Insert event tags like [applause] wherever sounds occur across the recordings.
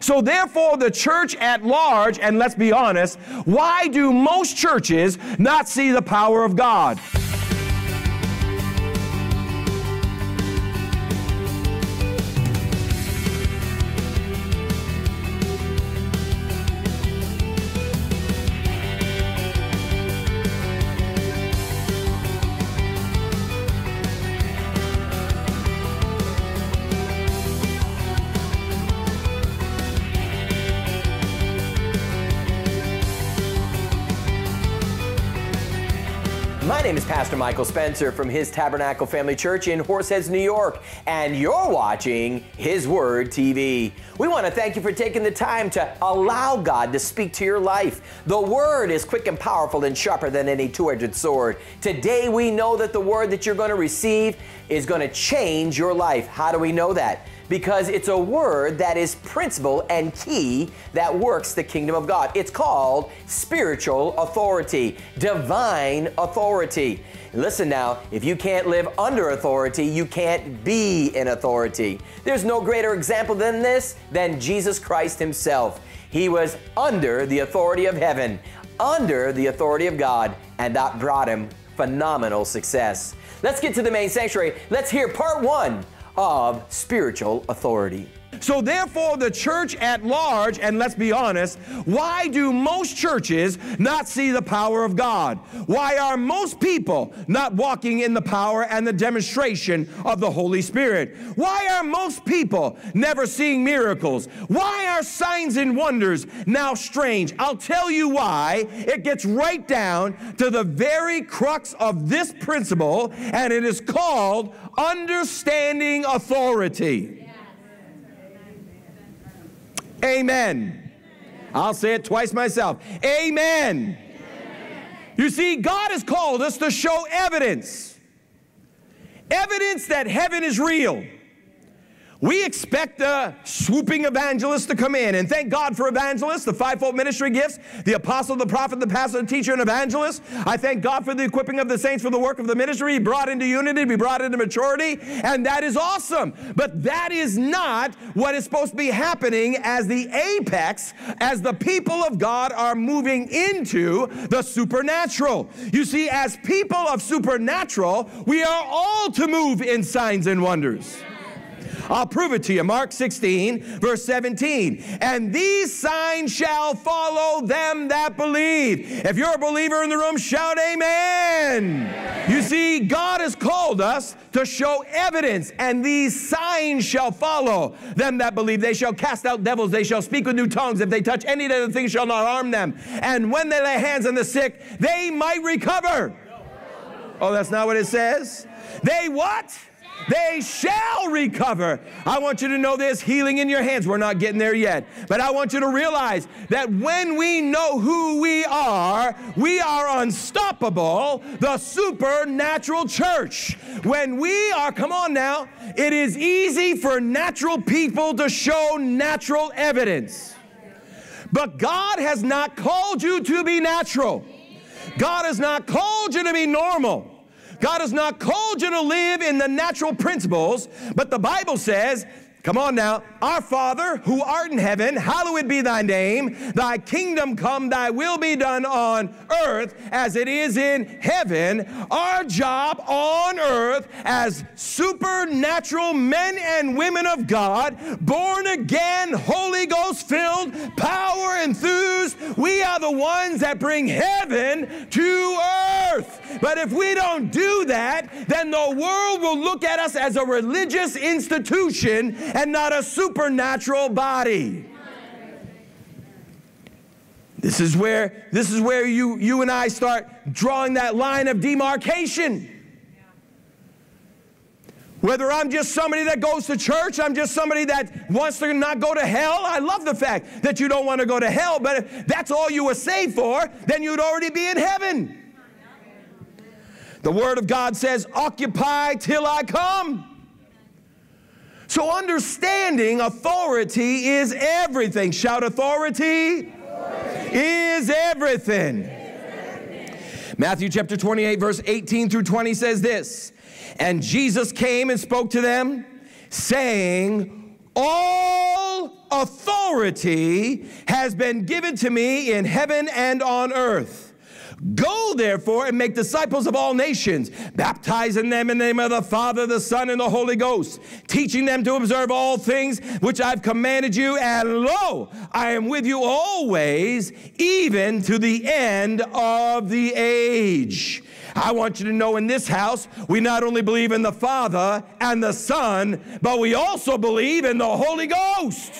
So, therefore, the church at large, and let's be honest, why do most churches not see the power of God? Pastor Michael Spencer from His Tabernacle Family Church in Horseheads, New York, and you're watching His Word TV. We want to thank you for taking the time to allow God to speak to your life. The Word is quick and powerful and sharper than any two edged sword. Today, we know that the Word that you're going to receive is going to change your life. How do we know that? because it's a word that is principle and key that works the kingdom of God. It's called spiritual authority, divine authority. Listen now, if you can't live under authority, you can't be in authority. There's no greater example than this than Jesus Christ Himself. He was under the authority of heaven, under the authority of God, and that brought him phenomenal success. Let's get to the main sanctuary. Let's hear part one of spiritual authority. So, therefore, the church at large, and let's be honest, why do most churches not see the power of God? Why are most people not walking in the power and the demonstration of the Holy Spirit? Why are most people never seeing miracles? Why are signs and wonders now strange? I'll tell you why. It gets right down to the very crux of this principle, and it is called understanding authority. Amen. I'll say it twice myself. Amen. You see, God has called us to show evidence evidence that heaven is real. We expect a swooping evangelist to come in, and thank God for evangelists, the fivefold ministry gifts, the apostle, the prophet, the pastor, the teacher, and evangelist. I thank God for the equipping of the saints for the work of the ministry. Brought into unity, be brought into maturity, and that is awesome. But that is not what is supposed to be happening as the apex, as the people of God are moving into the supernatural. You see, as people of supernatural, we are all to move in signs and wonders. I'll prove it to you. Mark 16, verse 17. And these signs shall follow them that believe. If you're a believer in the room, shout amen. You see, God has called us to show evidence, and these signs shall follow them that believe. They shall cast out devils, they shall speak with new tongues. If they touch any of the things, shall not harm them. And when they lay hands on the sick, they might recover. Oh, that's not what it says? They what? They shall recover. I want you to know this healing in your hands. We're not getting there yet. But I want you to realize that when we know who we are, we are unstoppable, the supernatural church. When we are, come on now, it is easy for natural people to show natural evidence. But God has not called you to be natural. God has not called you to be normal. God has not called you to live in the natural principles, but the Bible says Come on now. Our Father, who art in heaven, hallowed be thy name. Thy kingdom come, thy will be done on earth as it is in heaven. Our job on earth as supernatural men and women of God, born again, Holy Ghost filled, power enthused, we are the ones that bring heaven to earth. But if we don't do that, then the world will look at us as a religious institution and not a supernatural body. This is where, this is where you, you and I start drawing that line of demarcation. Whether I'm just somebody that goes to church, I'm just somebody that wants to not go to hell. I love the fact that you don't want to go to hell, but if that's all you were saved for, then you'd already be in heaven. The Word of God says, Occupy till I come. So, understanding authority is everything. Shout, authority, authority. is everything. Matthew chapter 28, verse 18 through 20 says this And Jesus came and spoke to them, saying, All authority has been given to me in heaven and on earth. Go therefore and make disciples of all nations, baptizing them in the name of the Father, the Son, and the Holy Ghost, teaching them to observe all things which I've commanded you. And lo, I am with you always, even to the end of the age. I want you to know in this house, we not only believe in the Father and the Son, but we also believe in the Holy Ghost.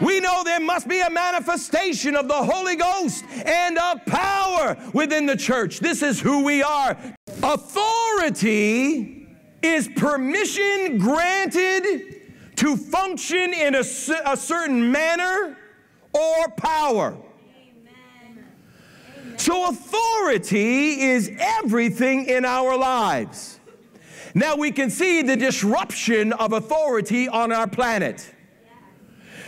We know there must be a manifestation of the Holy Ghost and of power within the church. This is who we are. Authority is permission granted to function in a, a certain manner or power. So, authority is everything in our lives. Now, we can see the disruption of authority on our planet.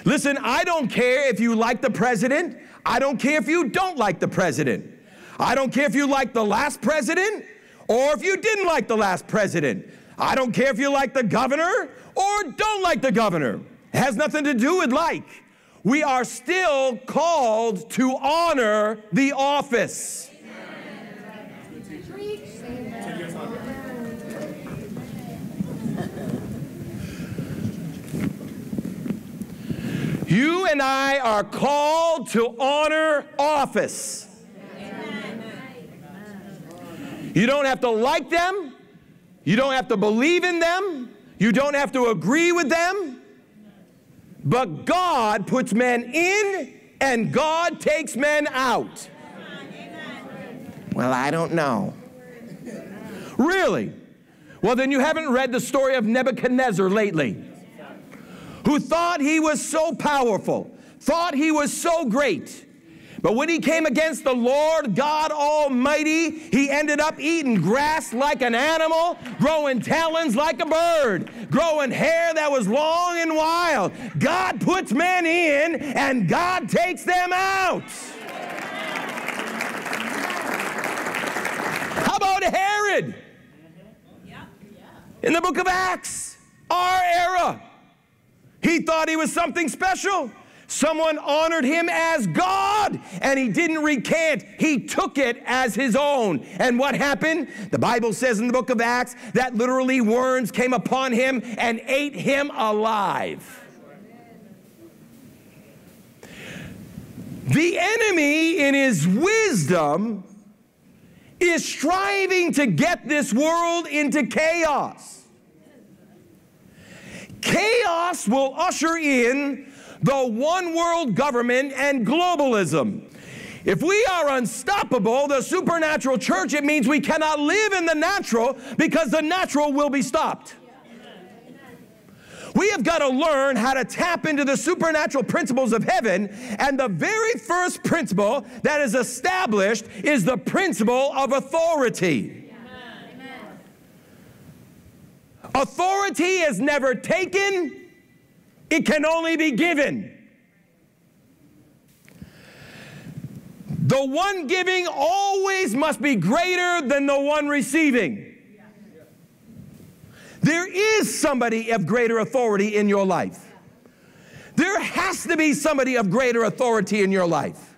Listen, I don't care if you like the president. I don't care if you don't like the president. I don't care if you like the last president or if you didn't like the last president. I don't care if you like the governor or don't like the governor. It has nothing to do with like. We are still called to honor the office. You and I are called to honor office. You don't have to like them. You don't have to believe in them. You don't have to agree with them. But God puts men in and God takes men out. Well, I don't know. Really? Well, then you haven't read the story of Nebuchadnezzar lately who thought he was so powerful, thought he was so great. But when he came against the Lord God Almighty, he ended up eating grass like an animal, growing talons like a bird, growing hair that was long and wild. God puts men in and God takes them out. How about Herod? In the book of Acts, our era. He thought he was something special. Someone honored him as God and he didn't recant. He took it as his own. And what happened? The Bible says in the book of Acts that literally worms came upon him and ate him alive. The enemy, in his wisdom, is striving to get this world into chaos. Chaos will usher in the one world government and globalism. If we are unstoppable, the supernatural church, it means we cannot live in the natural because the natural will be stopped. We have got to learn how to tap into the supernatural principles of heaven. And the very first principle that is established is the principle of authority. Authority is never taken, it can only be given. The one giving always must be greater than the one receiving. There is somebody of greater authority in your life. There has to be somebody of greater authority in your life.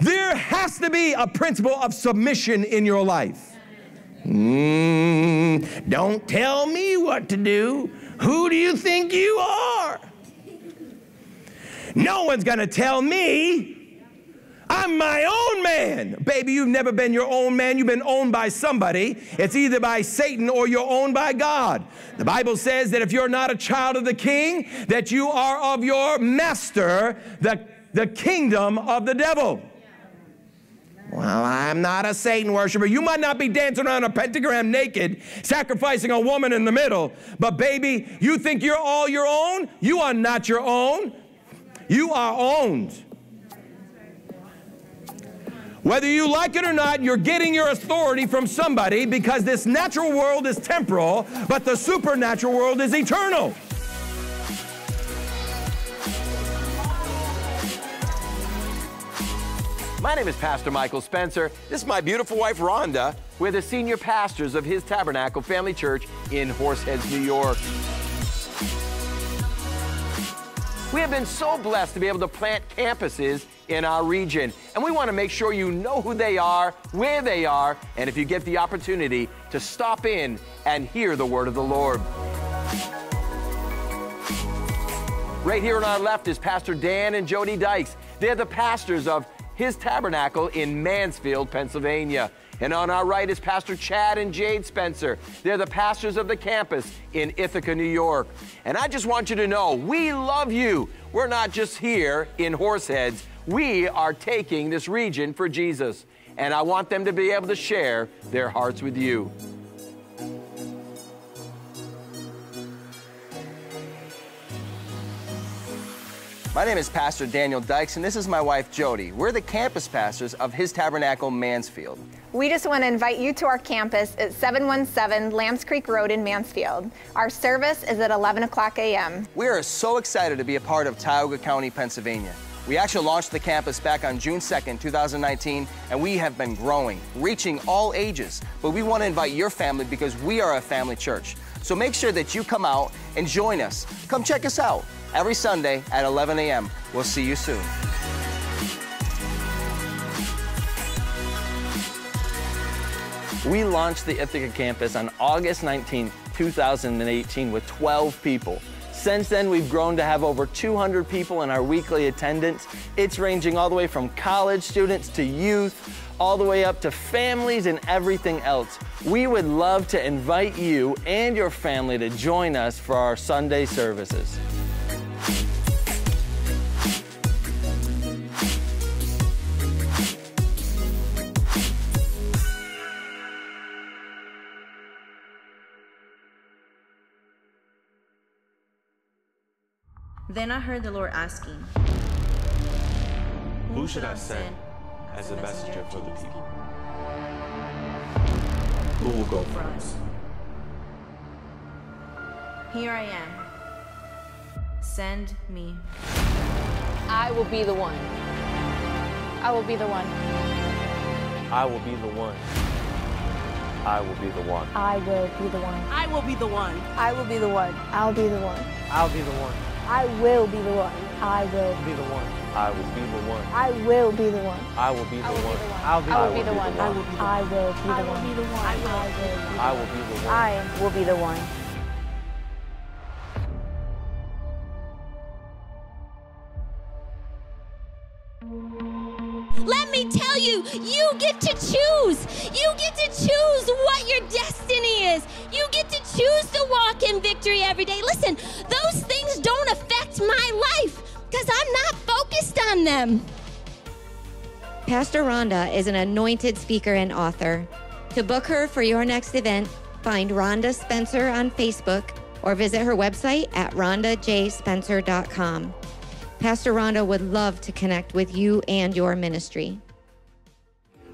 There has to be a principle of submission in your life. Mm, don't tell me what to do. Who do you think you are? No one's going to tell me. I'm my own man. Baby, you've never been your own man. You've been owned by somebody. It's either by Satan or you're owned by God. The Bible says that if you're not a child of the king, that you are of your master, the, the kingdom of the devil. Well, I'm not a Satan worshiper. You might not be dancing around a pentagram naked, sacrificing a woman in the middle, but baby, you think you're all your own? You are not your own. You are owned. Whether you like it or not, you're getting your authority from somebody because this natural world is temporal, but the supernatural world is eternal. My name is Pastor Michael Spencer. This is my beautiful wife, Rhonda. We're the senior pastors of his Tabernacle Family Church in Horseheads, New York. We have been so blessed to be able to plant campuses in our region, and we want to make sure you know who they are, where they are, and if you get the opportunity to stop in and hear the word of the Lord. Right here on our left is Pastor Dan and Jody Dykes. They're the pastors of his tabernacle in Mansfield, Pennsylvania. And on our right is Pastor Chad and Jade Spencer. They're the pastors of the campus in Ithaca, New York. And I just want you to know we love you. We're not just here in Horseheads, we are taking this region for Jesus. And I want them to be able to share their hearts with you. My name is Pastor Daniel Dykes, and this is my wife Jody. We're the campus pastors of His Tabernacle Mansfield. We just want to invite you to our campus at 717 Lambs Creek Road in Mansfield. Our service is at 11 o'clock a.m. We are so excited to be a part of Tioga County, Pennsylvania. We actually launched the campus back on June 2nd, 2019, and we have been growing, reaching all ages. But we want to invite your family because we are a family church. So make sure that you come out and join us. Come check us out every Sunday at 11 a.m. We'll see you soon. We launched the Ithaca campus on August 19, 2018 with 12 people. Since then, we've grown to have over 200 people in our weekly attendance. It's ranging all the way from college students to youth, all the way up to families and everything else. We would love to invite you and your family to join us for our Sunday services. Then I heard the Lord asking, Who should I send as a messenger for the people? Who will go first? Here I am. Send me. I will be the one. I will be the one. I will be the one. I will be the one. I will be the one. I will be the one. I will be the one. I'll be the one. I'll be the one. I will be the one. I will be the one. I will be the one. I will be the one. I will be the one. I'll be I will be the one. I will be the one. I will be the one. I will be the one. I will be the one. I will be the one. You, get to choose. You get to choose what your destiny is. You get to choose to walk in victory every day. Listen, those things don't affect my life because I'm not focused on them. Pastor Rhonda is an anointed speaker and author. To book her for your next event, find Rhonda Spencer on Facebook or visit her website at rhondajspencer.com. Pastor Rhonda would love to connect with you and your ministry.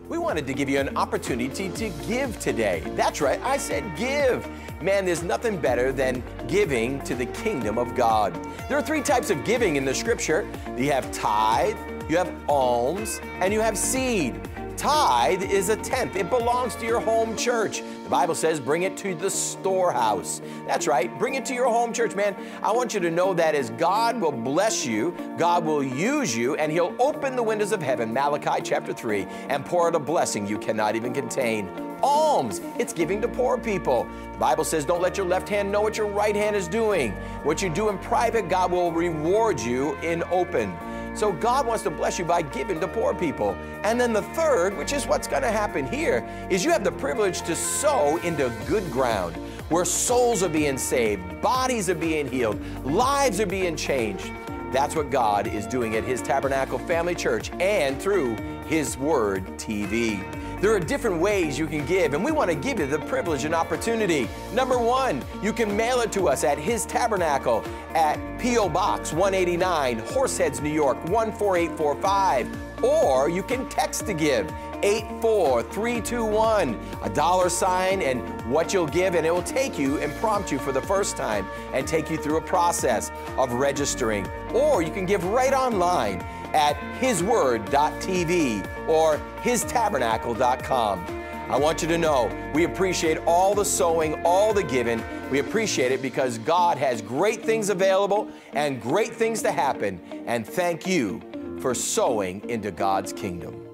We wanted to give you an opportunity to give today. That's right, I said give. Man, there's nothing better than giving to the kingdom of God. There are three types of giving in the scripture you have tithe, you have alms, and you have seed. Tithe is a tenth, it belongs to your home church. The Bible says, bring it to the storehouse. That's right, bring it to your home church, man. I want you to know that as God will bless you, God will use you, and He'll open the windows of heaven, Malachi chapter 3, and pour out a blessing you cannot even contain. Alms, it's giving to poor people. The Bible says, don't let your left hand know what your right hand is doing. What you do in private, God will reward you in open. So God wants to bless you by giving to poor people. And then the third, which is what's going to happen here, is you have the privilege to sow into good ground where souls are being saved, bodies are being healed, lives are being changed. That's what God is doing at His Tabernacle Family Church and through His Word TV. There are different ways you can give, and we want to give you the privilege and opportunity. Number one, you can mail it to us at His Tabernacle at P.O. Box 189, Horseheads, New York 14845. Or you can text to give 84321, a dollar sign and what you'll give, and it will take you and prompt you for the first time and take you through a process of registering. Or you can give right online at hisword.tv or histabernacle.com. I want you to know we appreciate all the sowing, all the giving. We appreciate it because God has great things available and great things to happen. And thank you for sowing into God's kingdom.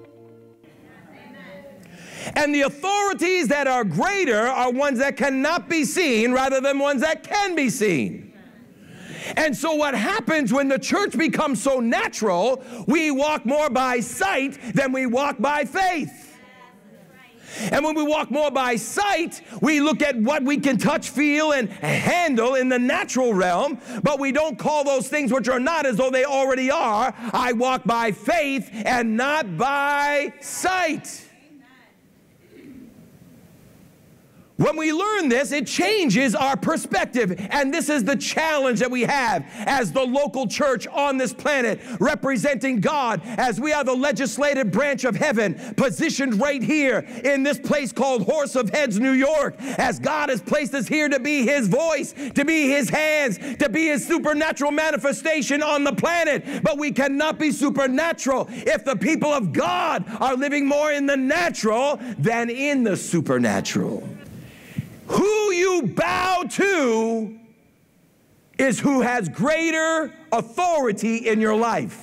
And the authorities that are greater are ones that cannot be seen rather than ones that can be seen. And so, what happens when the church becomes so natural, we walk more by sight than we walk by faith. And when we walk more by sight, we look at what we can touch, feel, and handle in the natural realm, but we don't call those things which are not as though they already are. I walk by faith and not by sight. When we learn this, it changes our perspective. And this is the challenge that we have as the local church on this planet, representing God as we are the legislative branch of heaven, positioned right here in this place called Horseheads, New York, as God has placed us here to be His voice, to be His hands, to be His supernatural manifestation on the planet. But we cannot be supernatural if the people of God are living more in the natural than in the supernatural. Who you bow to is who has greater authority in your life.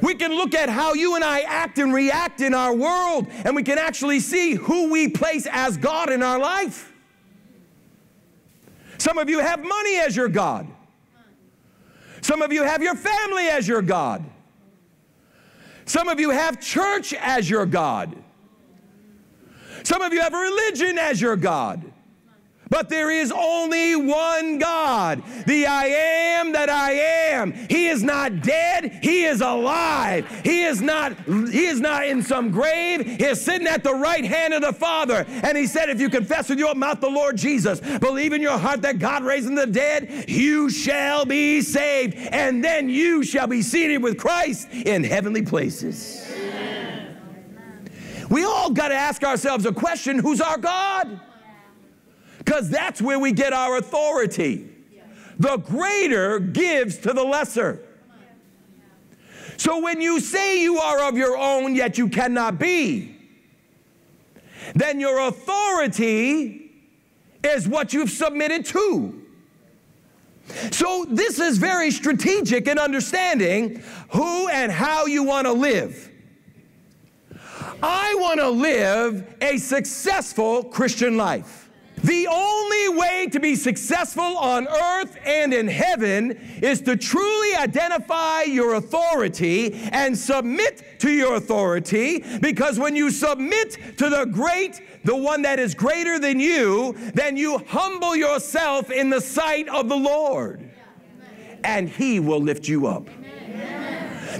We can look at how you and I act and react in our world, and we can actually see who we place as God in our life. Some of you have money as your God. Some of you have your family as your God. Some of you have church as your God. Some of you have religion as your God. But there is only one God, the I am that I am. He is not dead, he is alive. He is not he is not in some grave. He is sitting at the right hand of the Father. And he said if you confess with your mouth the Lord Jesus, believe in your heart that God raised from the dead, you shall be saved, and then you shall be seated with Christ in heavenly places. We all got to ask ourselves a question, who's our God? Because that's where we get our authority. The greater gives to the lesser. So when you say you are of your own, yet you cannot be, then your authority is what you've submitted to. So this is very strategic in understanding who and how you want to live. I want to live a successful Christian life. The only way to be successful on earth and in heaven is to truly identify your authority and submit to your authority because when you submit to the great, the one that is greater than you, then you humble yourself in the sight of the Lord and he will lift you up.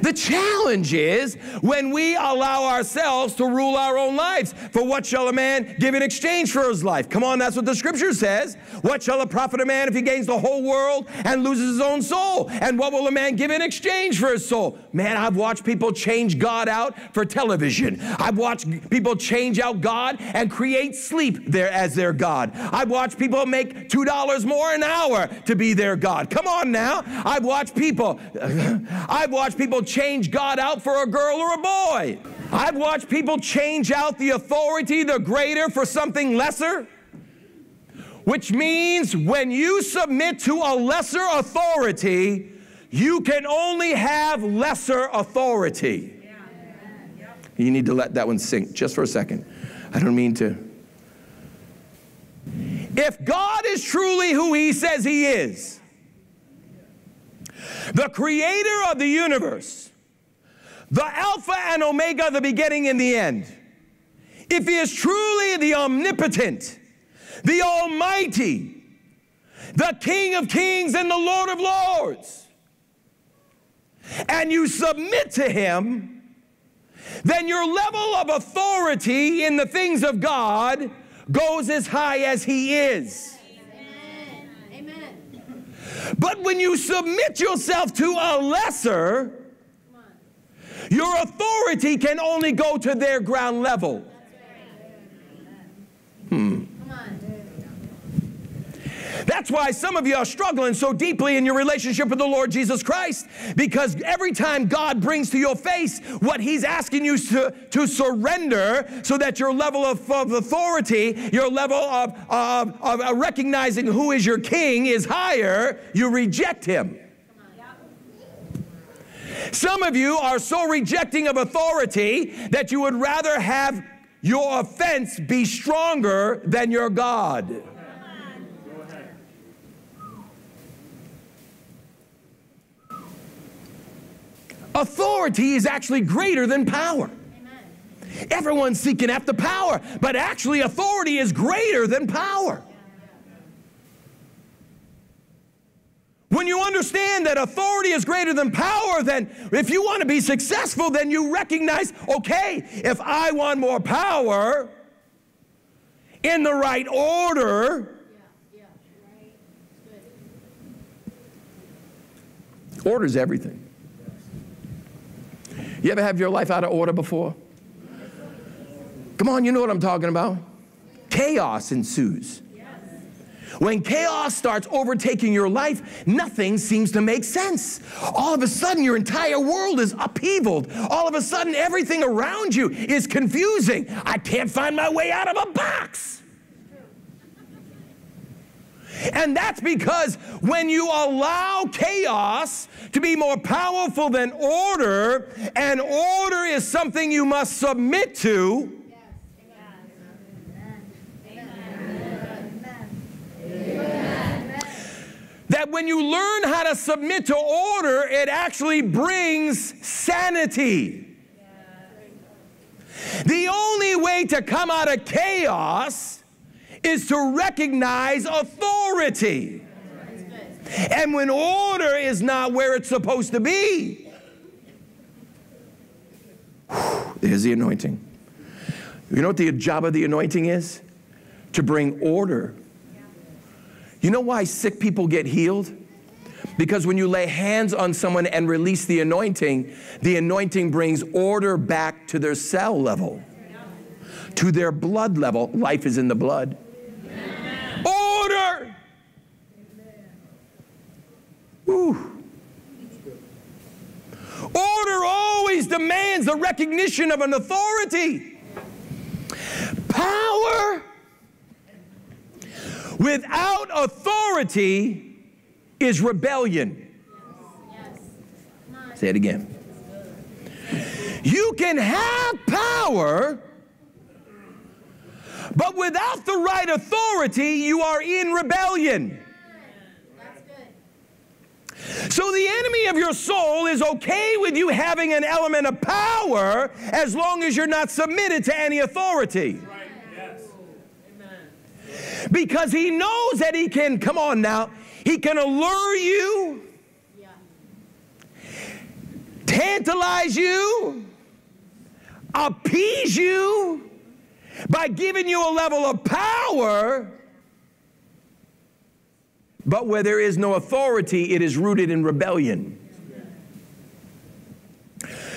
The challenge is when we allow ourselves to rule our own lives. For what shall a man give in exchange for his life? Come on, that's what the scripture says. What shall it profit a man if he gains the whole world and loses his own soul? And what will a man give in exchange for his soul? Man, I've watched people change God out for television. I've watched people change out God and create sleep there as their God. I've watched people make $2 more an hour to be their God. Come on now. I've watched people, [laughs] I've watched people change God out for a girl or a boy. I've watched people change out the authority, the greater, for something lesser. Which means when you submit to a lesser authority, you can only have lesser authority. You need to let that one sink just for a second. I don't mean to. If God is truly who He says He is, the creator of the universe, the Alpha and Omega, the beginning and the end. If he is truly the omnipotent, the Almighty, the King of kings and the Lord of lords, and you submit to him, then your level of authority in the things of God goes as high as he is. Amen. But when you submit yourself to a lesser, your authority can only go to their ground level. That's why some of you are struggling so deeply in your relationship with the Lord Jesus Christ, because every time God brings to your face what He's asking you to, to surrender so that your level of, of authority, your level of, of, of recognizing who is your king is higher, you reject Him. Some of you are so rejecting of authority that you would rather have your offense be stronger than your God. Authority is actually greater than power. Everyone's seeking after power, but actually, authority is greater than power. When you understand that authority is greater than power, then if you want to be successful, then you recognize okay, if I want more power in the right order, order is everything. You ever have your life out of order before? Come on, you know what I'm talking about. Chaos ensues. When chaos starts overtaking your life, nothing seems to make sense. All of a sudden, your entire world is upheavaled. All of a sudden, everything around you is confusing. I can't find my way out of a box. And that's because when you allow chaos to be more powerful than order, and order is something you must submit to. That when you learn how to submit to order, it actually brings sanity. The only way to come out of chaos is to recognize authority. And when order is not where it's supposed to be, there's the anointing. You know what the job of the anointing is? To bring order. You know why sick people get healed? Because when you lay hands on someone and release the anointing, the anointing brings order back to their cell level, to their blood level. Life is in the blood. Order! Order always demands the recognition of an authority. Power without authority is rebellion. Say it again. You can have power, but without the right authority, you are in rebellion. So the enemy of your soul is okay with you having an element of power as long as you're not submitted to any authority. Because he knows that he can, come on now, he can allure you, tantalize you, appease you by giving you a level of power but where there is no authority, it is rooted in rebellion.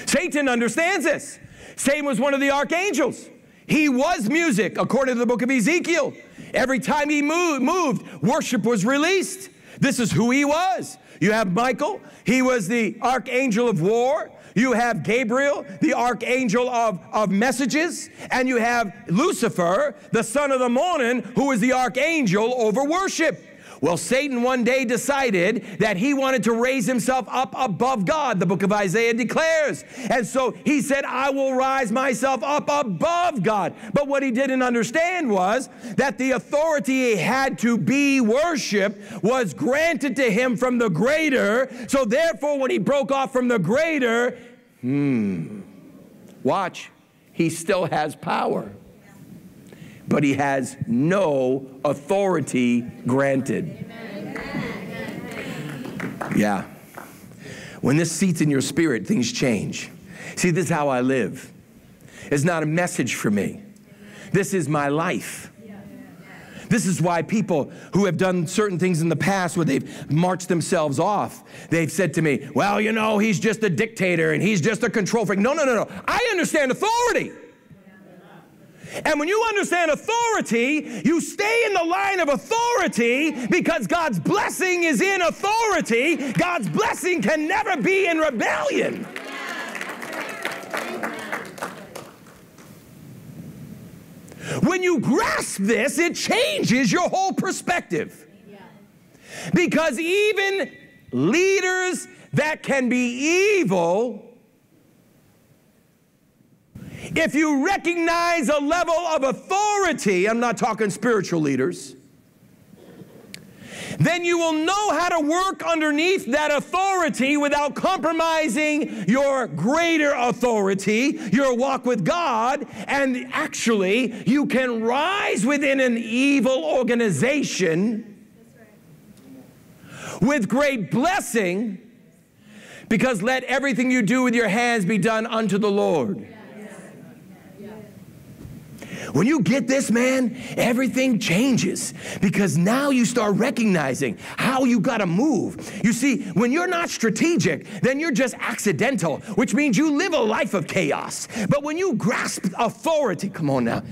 Satan understands this. Satan was one of the archangels. He was music, according to the book of Ezekiel. Every time he moved, worship was released. This is who he was. You have Michael, he was the archangel of war. You have Gabriel, the archangel of, of messages. And you have Lucifer, the son of the morning, who is the archangel over worship. Well, Satan one day decided that he wanted to raise himself up above God, the book of Isaiah declares. And so he said, I will rise myself up above God. But what he didn't understand was that the authority he had to be worshiped was granted to him from the greater. So therefore, when he broke off from the greater, hmm, watch, he still has power but he has no authority granted. Yeah. When this seats in your spirit, things change. See, this is how I live. It's not a message for me. This is my life. This is why people who have done certain things in the past where they've marched themselves off, they've said to me, Well, you know, he's just a dictator and he's just a control freak. No, no, no, no. I understand authority. And when you understand authority, you stay in the line of authority because God's blessing is in authority. God's blessing can never be in rebellion. When you grasp this, it changes your whole perspective. Because even leaders that can be evil, if you recognize a level of authority, I'm not talking spiritual leaders, then you will know how to work underneath that authority without compromising your greater authority, your walk with God, and actually you can rise within an evil organization with great blessing because let everything you do with your hands be done unto the Lord. When you get this, man, everything changes because now you start recognizing how you got to move. You see, when you're not strategic, then you're just accidental, which means you live a life of chaos. But when you grasp authority, come on now,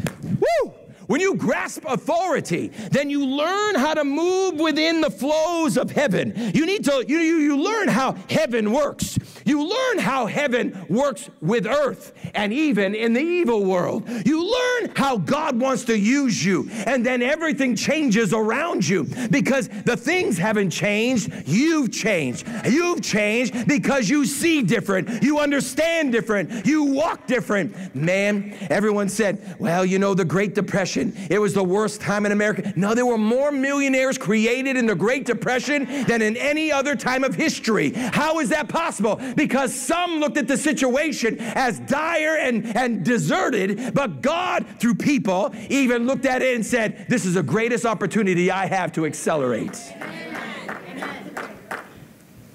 woo! When you grasp authority, then you learn how to move within the flows of heaven. You need to, you, you, you learn how heaven works. You learn how heaven works with earth and even in the evil world. You learn how God wants to use you, and then everything changes around you because the things haven't changed. You've changed. You've changed because you see different, you understand different, you walk different. Man, everyone said, well, you know, the Great Depression it was the worst time in America. No, there were more millionaires created in the Great Depression than in any other time of history. How is that possible? Because some looked at the situation as dire and, and deserted, but God, through people, even looked at it and said, This is the greatest opportunity I have to accelerate.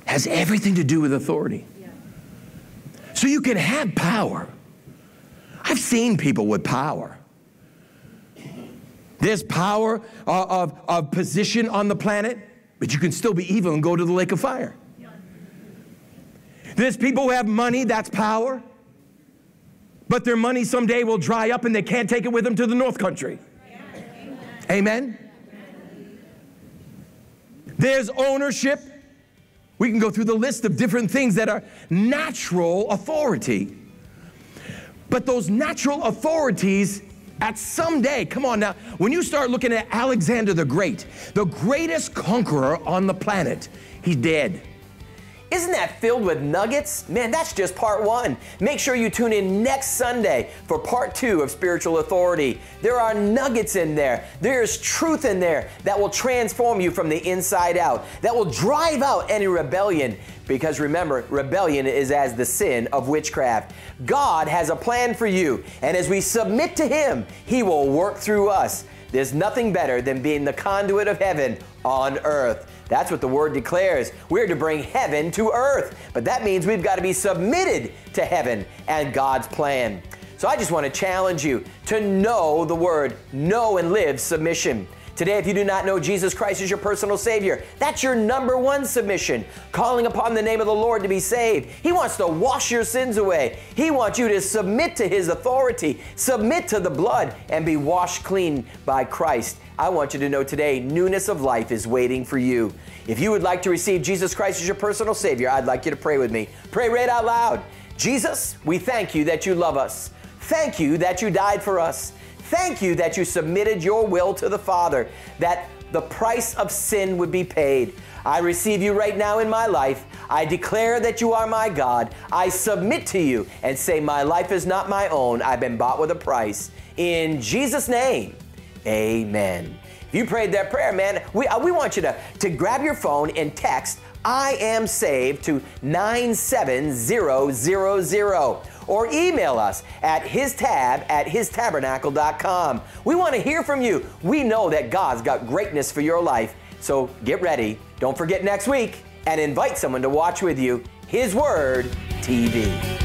Has everything to do with authority. So you can have power. I've seen people with power. There's power uh, of, of position on the planet, but you can still be evil and go to the lake of fire. There's people who have money, that's power. But their money someday will dry up and they can't take it with them to the North Country. Amen? There's ownership. We can go through the list of different things that are natural authority. But those natural authorities at some day, come on now, when you start looking at Alexander the Great, the greatest conqueror on the planet, he's dead. Isn't that filled with nuggets? Man, that's just part one. Make sure you tune in next Sunday for part two of Spiritual Authority. There are nuggets in there. There's truth in there that will transform you from the inside out, that will drive out any rebellion. Because remember, rebellion is as the sin of witchcraft. God has a plan for you, and as we submit to Him, He will work through us. There's nothing better than being the conduit of heaven on earth. That's what the word declares. We're to bring heaven to earth. But that means we've got to be submitted to heaven and God's plan. So I just want to challenge you to know the word, know and live submission. Today, if you do not know Jesus Christ as your personal Savior, that's your number one submission. Calling upon the name of the Lord to be saved. He wants to wash your sins away. He wants you to submit to His authority, submit to the blood, and be washed clean by Christ. I want you to know today, newness of life is waiting for you. If you would like to receive Jesus Christ as your personal Savior, I'd like you to pray with me. Pray right out loud. Jesus, we thank you that you love us. Thank you that you died for us. Thank you that you submitted your will to the Father, that the price of sin would be paid. I receive you right now in my life. I declare that you are my God. I submit to you and say, My life is not my own. I've been bought with a price. In Jesus' name. Amen. If you prayed that prayer, man, we, uh, we want you to, to grab your phone and text I am saved to 97000 or email us at histab at histabernacle.com. We want to hear from you. We know that God's got greatness for your life. So get ready. Don't forget next week and invite someone to watch with you His Word TV.